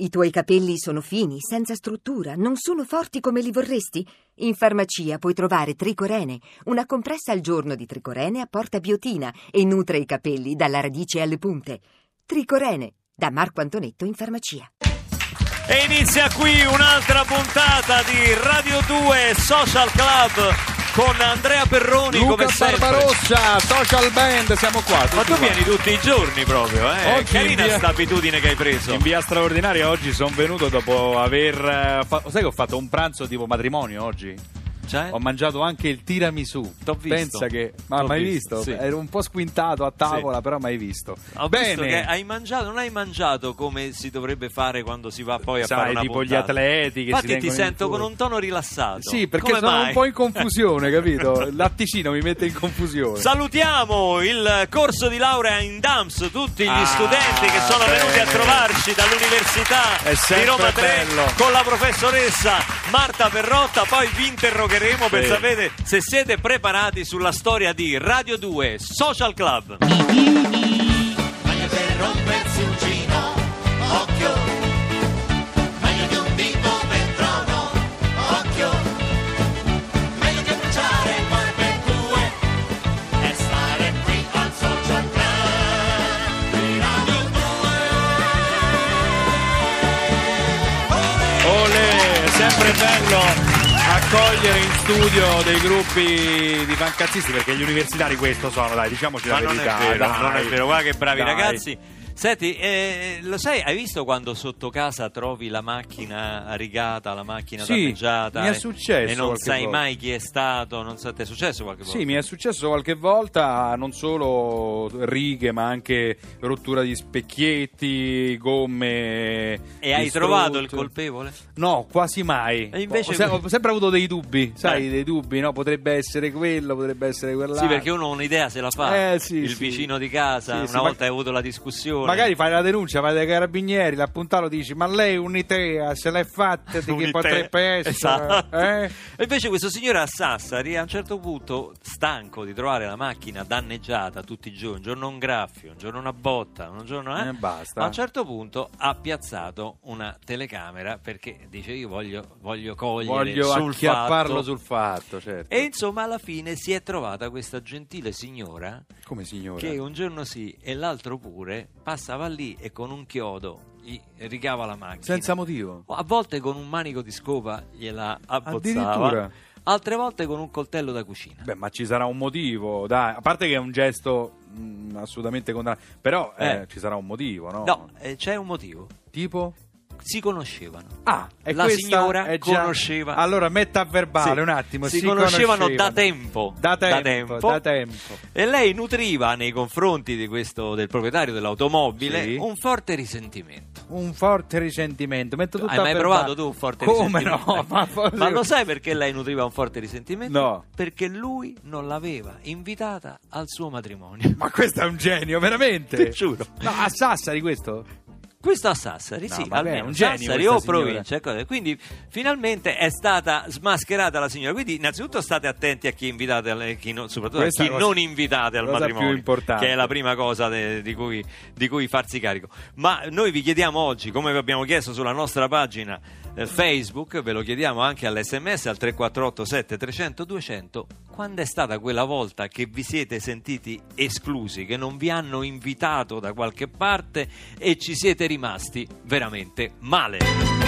I tuoi capelli sono fini, senza struttura, non sono forti come li vorresti? In farmacia puoi trovare Tricorene, una compressa al giorno di Tricorene apporta biotina e nutre i capelli dalla radice alle punte. Tricorene, da Marco Antonetto in farmacia. E inizia qui un'altra puntata di Radio 2 Social Club con Andrea Perroni Luca come sempre. Barbarossa, Social Band, siamo qua. Ma tu qua. vieni tutti i giorni proprio, eh? Oggi Carina in via- sta abitudine che hai preso. In via straordinaria oggi sono venuto dopo aver... eh, fa- Sai che ho fatto un pranzo tipo matrimonio oggi? Cioè? Ho mangiato anche il tiramisù. T'ho visto. Pensa che... Ma T'ho mai visto, visto? sì. Ero un po' squintato a tavola, però mai visto. Ho Bene. visto che hai mangiato, non hai mangiato come si dovrebbe fare quando si va poi a fare Sai, una tipo gli puntata. atleti che Infatti ti sento con un tono rilassato. Sì, perché Come sono mai? un po' in confusione, capito? Il latticino mi mette in confusione. Salutiamo il corso di laurea in DAMS, tutti gli Ah, studenti che sono bene. venuti a trovarci dall'Università di Roma 3 bello. con la professoressa Marta Perrotta. Poi vi interrogheremo per Sì. sapere se siete preparati sulla storia di Radio 2 Social Club. Accogliere in studio dei gruppi di fancazzisti perché gli universitari questo sono, dai, diciamoci Ma la non verità. è vero, dai. non è vero, guarda che bravi Dai. ragazzi. Senti, eh, lo sai, hai visto quando sotto casa trovi la macchina rigata, la macchina Sì, danneggiata? mi è successo E non qualche sai volta. mai chi è stato, non sa, ti è successo qualche volta? Sì, mi è successo qualche volta non solo righe, ma anche rottura di specchietti, gomme. E hai distrutte. trovato il colpevole? No, quasi mai. E invece- ho, se- ho sempre avuto dei dubbi, sai, Eh. dei dubbi, no? Potrebbe essere quello, potrebbe essere quell'altro. Sì, perché uno un'idea se la fa. Eh, sì, il sì. vicino di casa, una sì, ma- volta hai avuto la discussione. Magari fai la denuncia, vai dai carabinieri, l'appuntato dici ma lei un'idea se l'è fatta di che Un'idea. potrebbe essere? Esatto. eh? E invece questo signore a Sassari a un certo punto, stanco di trovare la macchina danneggiata tutti i giorni, un giorno un graffio, un giorno una botta, un giorno eh, E basta. a un certo punto ha piazzato una telecamera perché dice io voglio, voglio cogliere Voglio sul fatto. sul fatto, certo. E insomma alla fine si è trovata questa gentile signora Come signora? che un giorno sì e l'altro pure passava lì e con un chiodo gli rigava la macchina. Senza motivo. A volte con un manico di scopa gliela abbozzava, Addirittura? altre volte con un coltello da cucina. Beh, ma ci sarà un motivo, dai. A parte che è un gesto mh, assolutamente condannato. Però eh, Eh. ci sarà un motivo, no? No, eh, c'è un motivo. Tipo? Si conoscevano. Ah, La signora già- conosceva. Allora metta a verbale Sì. un attimo. Si Si, conoscevano da tempo. Da Da tempo. tempo. da tempo. E lei nutriva nei confronti di questo, del proprietario dell'automobile Sì. un forte risentimento. Un forte risentimento. Metto tutto Hai mai verbale. provato tu un forte Come risentimento? no? Ma, Ma lo sai perché lei nutriva un forte risentimento? No. Perché lui non l'aveva invitata al suo matrimonio. Ma questo è un genio, veramente. Ti giuro. No, a Sassari questo? Questo a Sassari, No, sì, vabbè, almeno un genio Sassari o provincia. Quindi finalmente è stata smascherata la signora. Quindi innanzitutto state attenti a chi invitate, alle- chi non- soprattutto Questa a chi cosa- non invitate al matrimonio, che è la prima cosa de- di, cui, di cui farsi carico. Ma noi vi chiediamo oggi, come vi abbiamo chiesto sulla nostra pagina eh, Facebook, ve lo chiediamo anche all'SMS al 348 7300 200, quando è stata quella volta che vi siete sentiti esclusi, che non vi hanno invitato da qualche parte e ci siete rimasti veramente male.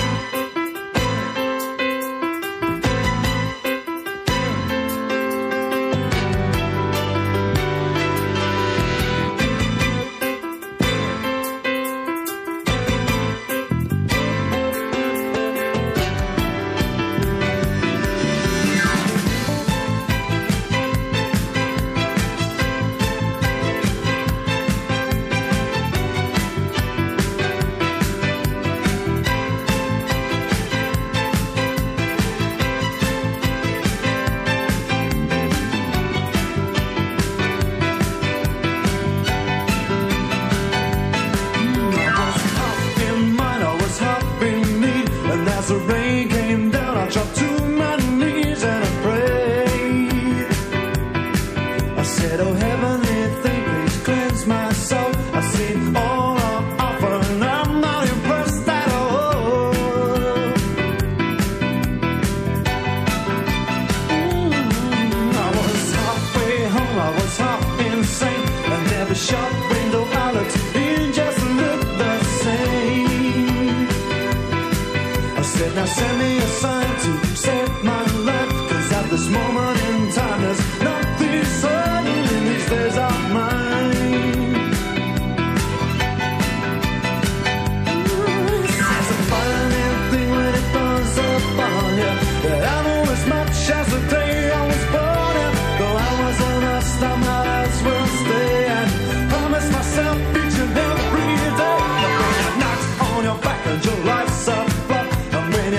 Send me a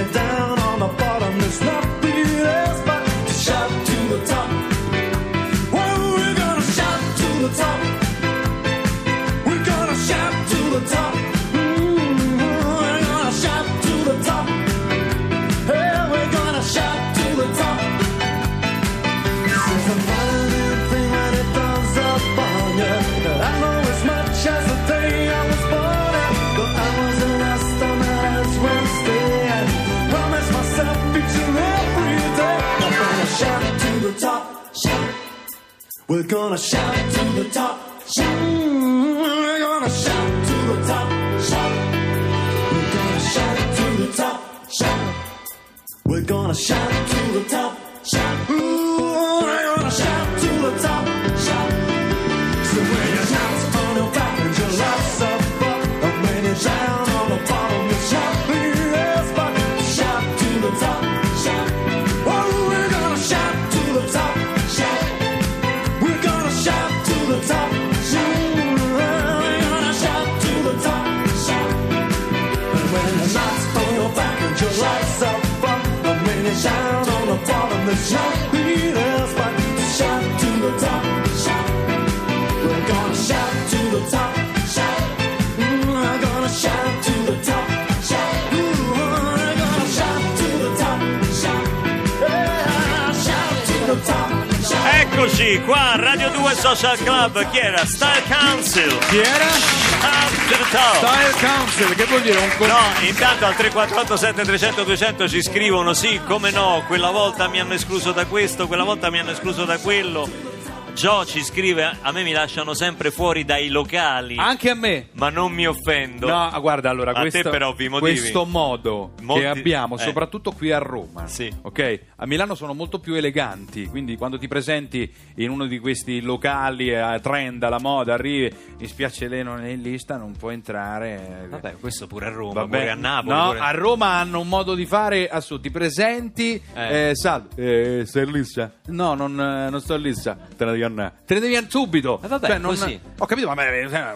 down on the bottom, there's We're gonna shout to the top. Shout. We're gonna shout to the top. Shout. We're gonna shout to the top. Shout. We're gonna shout to the jump. Eccoci qua, Radio 2 Social Club, chi era? Style Council. Chi era? Style Council, che vuol dire un co- No, intanto al 348 7300 200 ci scrivono sì, come no, quella volta mi hanno escluso da questo, quella volta mi hanno escluso da quello. Gio ci scrive, a me mi lasciano sempre fuori dai locali, Anche a me. ma non mi offendo. No, guarda, allora, A te questo, per ovvi motivi. questo modo Molti- che abbiamo, eh. soprattutto qui a Roma, Sì. ok? A Milano sono molto più eleganti, quindi quando ti presenti in uno di questi locali a trend, alla moda, arrivi, mi spiace lei non è in lista, non può entrare. Vabbè, questo pure a Roma, Vabbè. pure a Napoli. No, pure- a Roma hanno un modo di fare assurdo. Ti presenti, Eh. eh, salve, eh, sei lissa? No, non, eh, non sto lissa. Te ne devi andare. Te ne devi subito. Eh, vabbè, Cioè, non- così. Ho capito, ma, ma,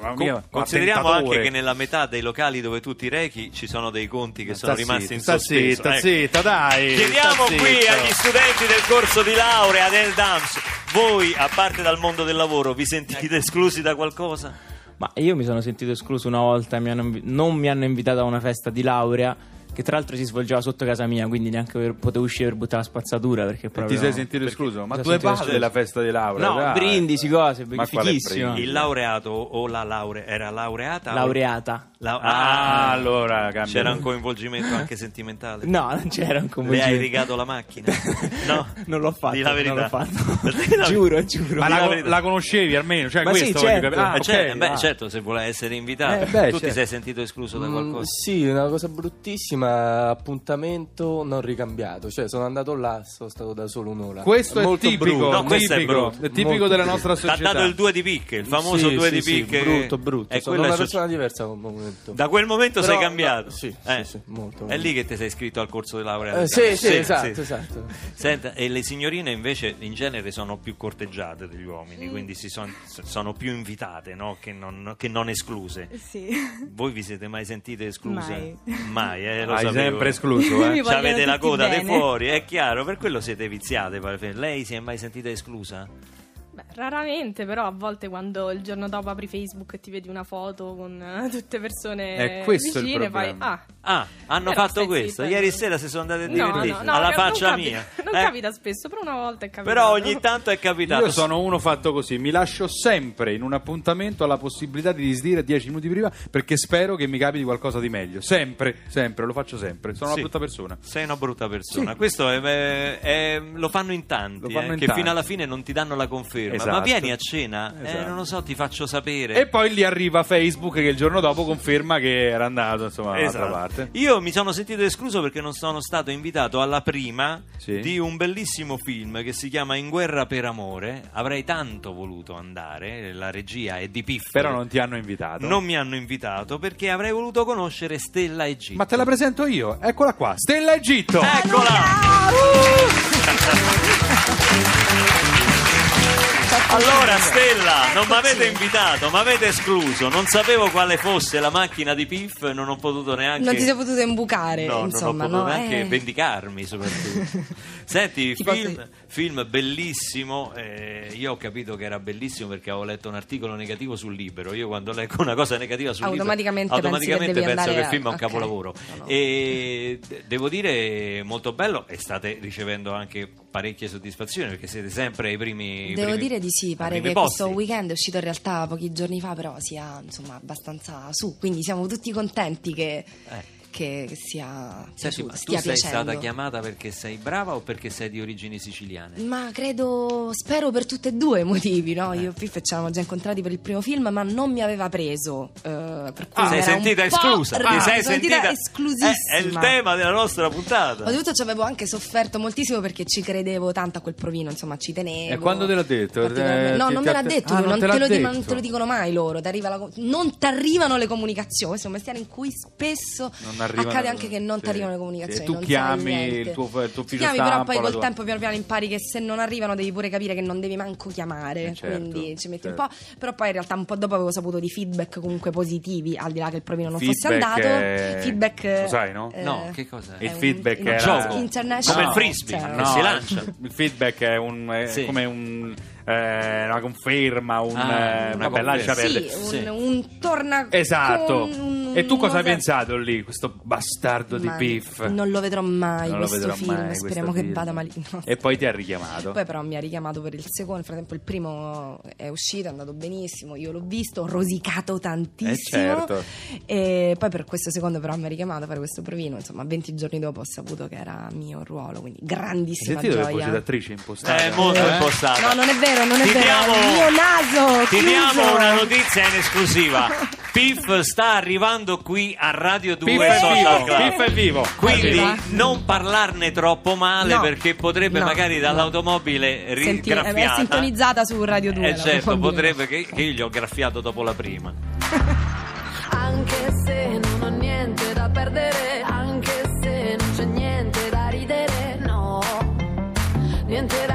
ma, Co- ma- consideriamo attentatore. anche che nella metà dei locali dove tu ti rechi ci sono dei conti che sono Sta rimasti in sta sospeso. zitta, Ecco. zitta, dai. Chiediamo qui agli studenti del corso di laurea del DAMS, voi a parte dal mondo del lavoro vi sentite esclusi da qualcosa? Ma io mi sono sentito escluso una volta, mi hanno non mi hanno invitato a una festa di laurea che tra l'altro si svolgeva sotto casa mia, quindi neanche per- potevo uscire per buttare la spazzatura perché proprio Ti sei sentito perché escluso? Ma mi due palle della festa di laurea? No, dai. brindisi, cose, fighissimo. Il laureato o la laurea era laureata? o- Laureata. La- Ah, allora cambia. c'era un coinvolgimento anche sentimentale. No, non c'era un Le coinvolgimento. hai rigato la macchina? No, non l'ho fatto. Di la verità. Non l'ho fatto. Giuro, giuro. Ma la la, conoscevi almeno? Cioè, Ma sì, questo voglio certo. capire. Ah, Eh, ok, cioè, beh, ah. certo, se vuole essere invitato. Eh, beh, tu ti certo. sei sentito escluso da Mm, qualcosa? sì, una cosa bruttissima, appuntamento non ricambiato, cioè sono andato là, sono stato da solo un'ora. Questo è molto tipico, brutto. No, questo è tipico, brutto. è tipico Molto della brutto. nostra Ti ha società. dato il due di picche, il famoso Sì, due sì, di sì, picche. che- brutto, brutto. Sono una è su- persona diversa a momento. Da quel momento Però, sei cambiato. no, sì, Eh. sì, sì, molto. È lì che ti sei iscritto al corso di laurea. Eh, sì, sì, esatto, esatto. Senta, e le signorine invece in genere sono più corteggiate degli uomini, quindi si son- sono più invitate no? che, non, che non escluse. Sì. Voi vi siete mai sentite escluse? Mai. Mai, eh, lo Hai sapevo. sempre escluso, eh? Avete la coda di fuori, è chiaro, per quello siete viziate. Lei si è mai sentita esclusa? Beh, raramente, però a volte quando il giorno dopo apri Facebook e ti vedi una foto con eh, tutte persone È questo il vicine, fai ah, Ah, hanno Però fatto questo. zitta, Ieri no. sera si sono andate a no, divertire no, no, alla non faccia capita- mia. Non Eh? capita spesso, però una volta è capitato. Però ogni tanto è capitato. Io sono uno fatto così, mi lascio sempre in un appuntamento alla possibilità di disdire 10 minuti prima perché spero che mi capiti qualcosa di meglio. Sempre, sempre, lo faccio sempre. Sono Sì. una brutta persona. Sei una brutta persona. Sì. Questo è- è- è- lo fanno in tanti, Lo fanno eh, in che tanti. fino alla fine non ti danno la conferma. ma Esatto. vieni a cena? Eh, Esatto. non lo so, ti faccio sapere. E poi gli arriva Facebook che il giorno dopo conferma che era andato insomma Esatto. parte. Io mi sono sentito escluso perché non sono stato invitato alla prima Sì. di un bellissimo film che si chiama In guerra per amore. Avrei tanto voluto andare, la regia è di Piff. Però non ti hanno invitato. Non mi hanno invitato perché avrei voluto conoscere Stella Egitto. Ma te la presento io, eccola qua, Stella Egitto. Eccola! Allora Stella, non mi avete invitato, mi avete escluso, non sapevo quale fosse la macchina di Piff, non ho potuto neanche... Non ti sei potuto imbucare, No, insomma, non ho potuto no? neanche Eh. vendicarmi soprattutto. Senti, Ti posso film, film bellissimo, eh, io ho capito che era bellissimo perché avevo letto un articolo negativo sul libro, io quando leggo una cosa negativa sul Automaticamente che automaticamente devi penso che il film è un a- capolavoro. No, no. E de- devo dire molto bello e state ricevendo anche parecchie soddisfazioni perché siete sempre ai primi Devo primi- dire di sì, pare che posti. questo weekend è uscito in realtà pochi giorni fa, però sia insomma abbastanza su, quindi siamo tutti contenti che, Eh. Che sia Senti, ma tu stia sei piacendo. stata chiamata perché sei brava o perché sei di origini siciliane? Ma credo, spero per tutti e due i motivi, no? Eh. Io e Piff ci eravamo già incontrati per il primo film, ma non mi aveva preso. eh, per cui Ah, sei era un sentita esclusa? rara, Ti sei sentita sentita esclusissima. È, è il tema della nostra puntata. Oltretutto ci avevo anche sofferto moltissimo perché ci credevo tanto a quel provino, insomma ci tenevo. E quando te l'ha detto? Eh, No, non me ha l'ha detto, Ah, lui, non te te lo, di- detto. non te lo dicono mai loro, t'arriva la non ti arrivano le comunicazioni, questo è un mestiere in cui spesso Non arrivano- accade anche che non sì. ti arrivano le comunicazioni. E tu non sai chiami niente. il tuo- il tuo ufficio chiami, però stampa, poi la col tua- tempo piano piano impari che se non arrivano devi pure capire che non devi manco chiamare, Eh, certo, quindi ci metti certo. un po', però poi in realtà un po' dopo avevo saputo di feedback comunque positivi, al di là che il provino non fosse Feedback andato, è- feedback lo sai, no? eh, No, che cos'è? è Il un- feedback un era- gioco. international- Come il frisbee, cioè, che si lancia. Il feedback è, un, è Sì. come un, eh, una conferma, un, Ah, eh, una vabbè, lascia conferma. perdere. Sì, Sì. un, un torna Esatto. con un- e tu cosa hai pensato lì, questo bastardo di Ma Piff? Non lo vedrò mai Non lo questo vedrò film, mai, questo speriamo che film. vada malino. E poi ti ha richiamato. Poi però mi ha richiamato per il secondo, nel frattempo il primo è uscito, è andato benissimo, io l'ho visto, ho rosicato tantissimo. Eh, certo. E poi per questo secondo però mi ha richiamato a fare questo provino, insomma 20 giorni dopo ho saputo che era mio ruolo, quindi Hai grandissima sentito le voci gioia. d'attrice impostate? È molto Eh? impostata. No, non è vero, non è Ti vero, diamo- è il mio naso Ti chiuso. diamo una notizia in esclusiva. Piff sta arrivando qui a Radio 2 Piff è Social vivo, Club. È vivo. Quindi Arriva. non parlarne troppo male No. perché potrebbe No, magari no. dall'automobile Senti- è rigraffiata. sintonizzata su Radio 2. Eh certo, l'automobile. potrebbe che, che io gli ho graffiato dopo la prima. Anche se non ho niente da perdere, anche se non c'è niente da ridere, no. Niente da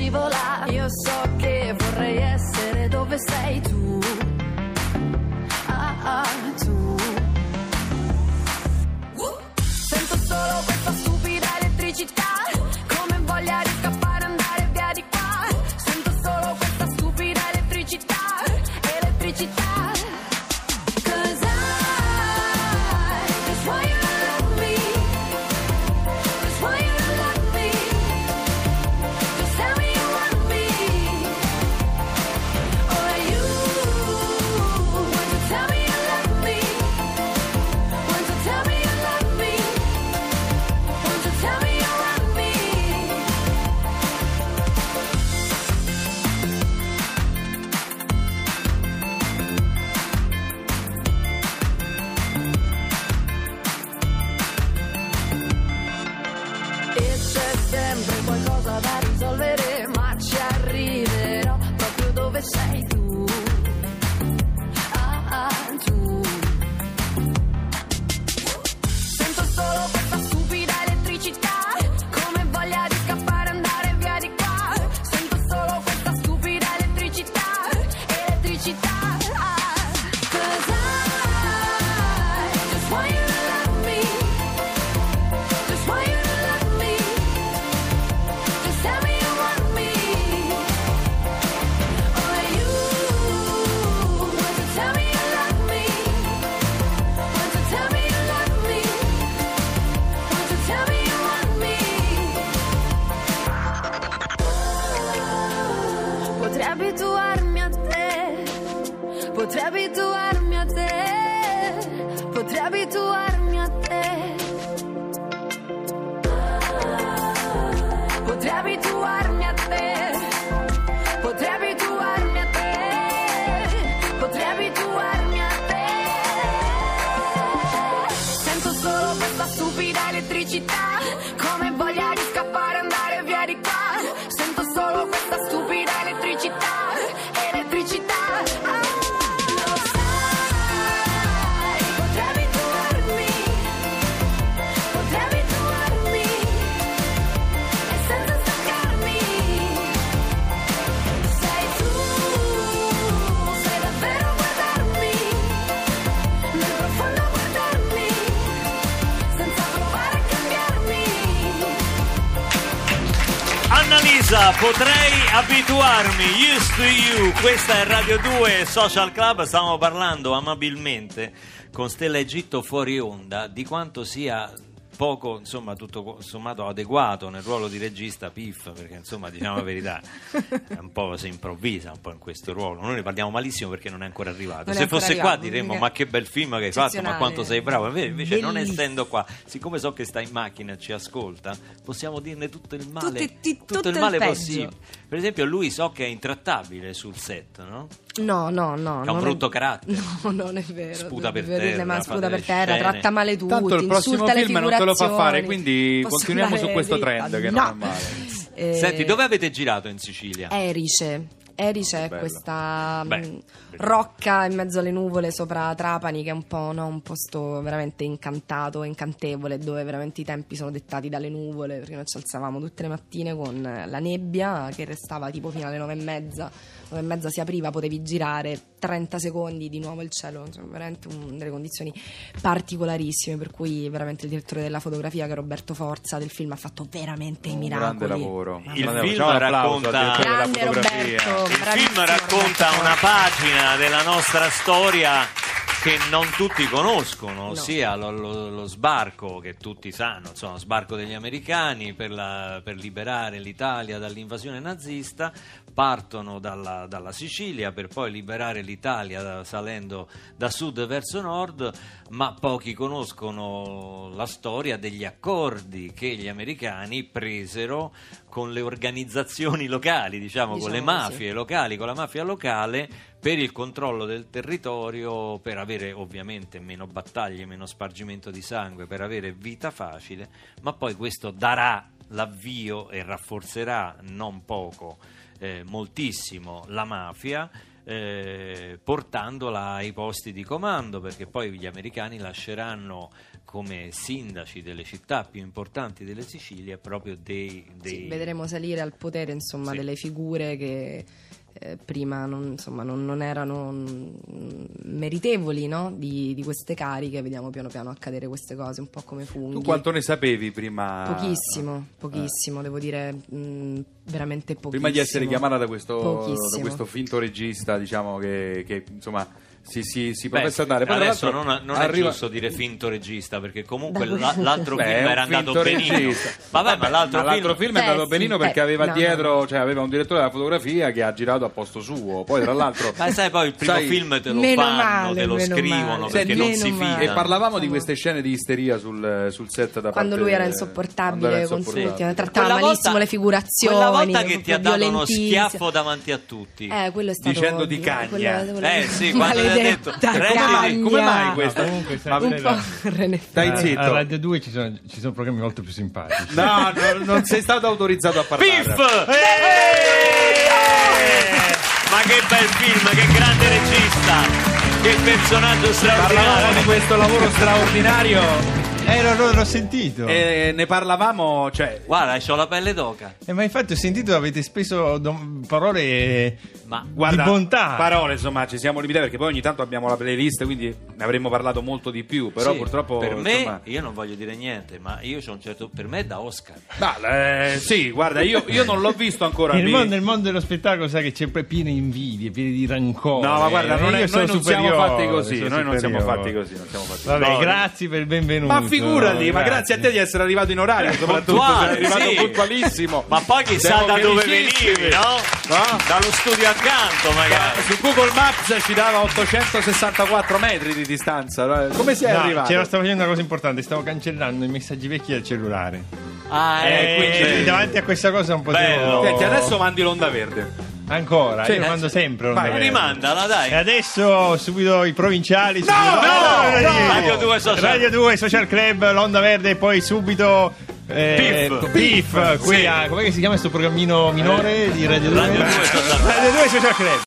scivola, io so che vorrei essere dove sei tu. Elettricità, come voglia potrei abituarmi, used to you, questa è Radio 2 Social Club, stiamo parlando amabilmente con Stella Egitto fuori onda di quanto sia poco, insomma, tutto sommato adeguato nel ruolo di regista Piff, perché insomma, diciamo la verità, è un po' si improvvisa un po' in questo ruolo. Noi ne parliamo malissimo perché non è ancora arrivato. Non Se fosse arrivato, qua diremmo "Ma che bel film che hai fatto, ma quanto sei bravo". Invece, invece non essendo qua, siccome so che sta in macchina e ci ascolta, possiamo dirne tutto il male, ti- tutto, tutto il il male peggio. possibile. Per esempio, lui so che è intrattabile sul set, no? No, no, no. Che ha un non brutto è... carattere. No, non è vero. Sputa per terra, ma sputa per terra, scene. tratta male tutti, Tanto il prossimo film non te lo fa fare, quindi Posso continuiamo su questo trend che no. non è male. Eh, Senti, dove avete girato in Sicilia? Erice. Erice è questa Beh, bellissimo. rocca in mezzo alle nuvole sopra Trapani, che è un po' no, un posto veramente incantato, incantevole, dove veramente i tempi sono dettati dalle nuvole, perché noi ci alzavamo tutte le mattine con la nebbia che restava tipo fino alle nove e mezza. E mezza si apriva, potevi girare 30 secondi, di nuovo il cielo, insomma, veramente un- delle condizioni particolarissime, per cui veramente il direttore della fotografia, che è Roberto Forza, del film, ha fatto veramente i Un miracoli. grande lavoro. Il Grande- film racconta- direttore della Grande fotografia. Roberto, Il film racconta Roberto una pagina della nostra storia che non tutti conoscono, No. ossia lo, lo- lo sbarco che tutti sanno, insomma, sbarco degli americani per, la- per liberare l'Italia dall'invasione nazista, partono dalla, dalla Sicilia per poi liberare l'Italia salendo da sud verso nord, ma pochi conoscono la storia degli accordi che gli americani presero con le organizzazioni locali, diciamo, con le Diciamo mafie locali, con la mafia locale per il controllo del territorio, per avere ovviamente meno battaglie, meno spargimento di sangue, per avere vita facile, ma poi questo darà l'avvio e rafforzerà non poco, eh, moltissimo la mafia. eh, portandola ai posti di comando perché poi gli americani lasceranno come sindaci delle città più importanti delle Sicilie proprio dei, dei Sì, vedremo salire al potere insomma Sì. delle figure che eh, prima non, insomma, non, non erano mm, meritevoli no? di, di queste cariche vediamo piano piano accadere queste cose un po' come funghi Tu quanto ne sapevi prima? pochissimo pochissimo devo dire mm, veramente pochissimo Prima di essere chiamata da questo, da questo finto regista, diciamo che, che, insomma si, si, si Beh, professa a dare. Poi, adesso non, non arriva- è giusto dire finto regista perché comunque la- l'altro Beh, film era andato finto benino. regista. Vabbè, ma l'altro, Ma l'altro film è andato benino perché beh, aveva no, dietro, cioè aveva un direttore della fotografia che ha girato a posto suo. Poi, tra l'altro, Ma sai poi il primo sai- film te lo fanno, male, te lo scrivono male. perché non si male. E fidano. parlavamo di queste scene di isteria sul, sul set da quando parte lui era quando insopportabile era con insopportabile. tutti trattava Quella malissimo volta- le figurazioni Quella volta che ti ha dato uno schiaffo davanti a tutti. eh, Dicendo di cagna. quella- Eh, sì, quando "Reggiti, cagna. come mai questa? Comunque, sai, un po' Stai zitto. A Radio 2 ci sono, ci sono programmi molto più simpatici. No, no, non sei stato autorizzato a parlare. Piff! Eh! Ma che bel film, che grande regista, che personaggio Parlavamo di straordinario. questo lavoro straordinario Eh, no, no, l'ho sentito. Eh, e ne parlavamo, cioè, Guarda, ho la pelle d'oca. ma infatti ho sentito avete speso dom- parole Ma guarda, di bontà. parole, insomma, ci siamo limitati perché poi ogni tanto abbiamo la playlist, quindi ne avremmo parlato molto di più, però Sì, purtroppo per me, insomma, io non voglio dire niente, ma io c'ho un certo per me è da Oscar. Ma, eh, sì, guarda, io, io non l'ho visto ancora Nel mondo, nel mondo dello spettacolo sai che c'è poi piene invidie, piene di rancore. No, ma guarda, non è- sono noi non siamo fatti così, sono noi non siamo fatti così, non siamo fatti Vabbè, così. grazie per il benvenuto. Ma figurati, ma grazie a te di essere arrivato in orario, soprattutto Puntuale, sei arrivato sì. puntualissimo. Ma poi chissà da dove venivi, no? No? Dallo studio accanto, magari. Su Google Maps ci dava 864 metri di distanza. Come sei No, arrivato? c'era, stavo facendo una cosa importante, stavo cancellando i messaggi vecchi del cellulare. Ah, Eh, eh, quindi quindi davanti a questa cosa non potevo. Bello. Senti, adesso mandi l'onda verde. Ancora, Sì. io mando sempre Vai, Verde. Rimandala, dai. E adesso subito i provinciali. subito- no, no, no. Radio 2 Social. Radio 2 Social Club, l'Onda Verde e poi subito. Eh, Piff. Piff, qui Sì. a, com'è che si chiama questo programmino minore di Radio 2? Radio 2 Social Club. Radio 2 Social Club.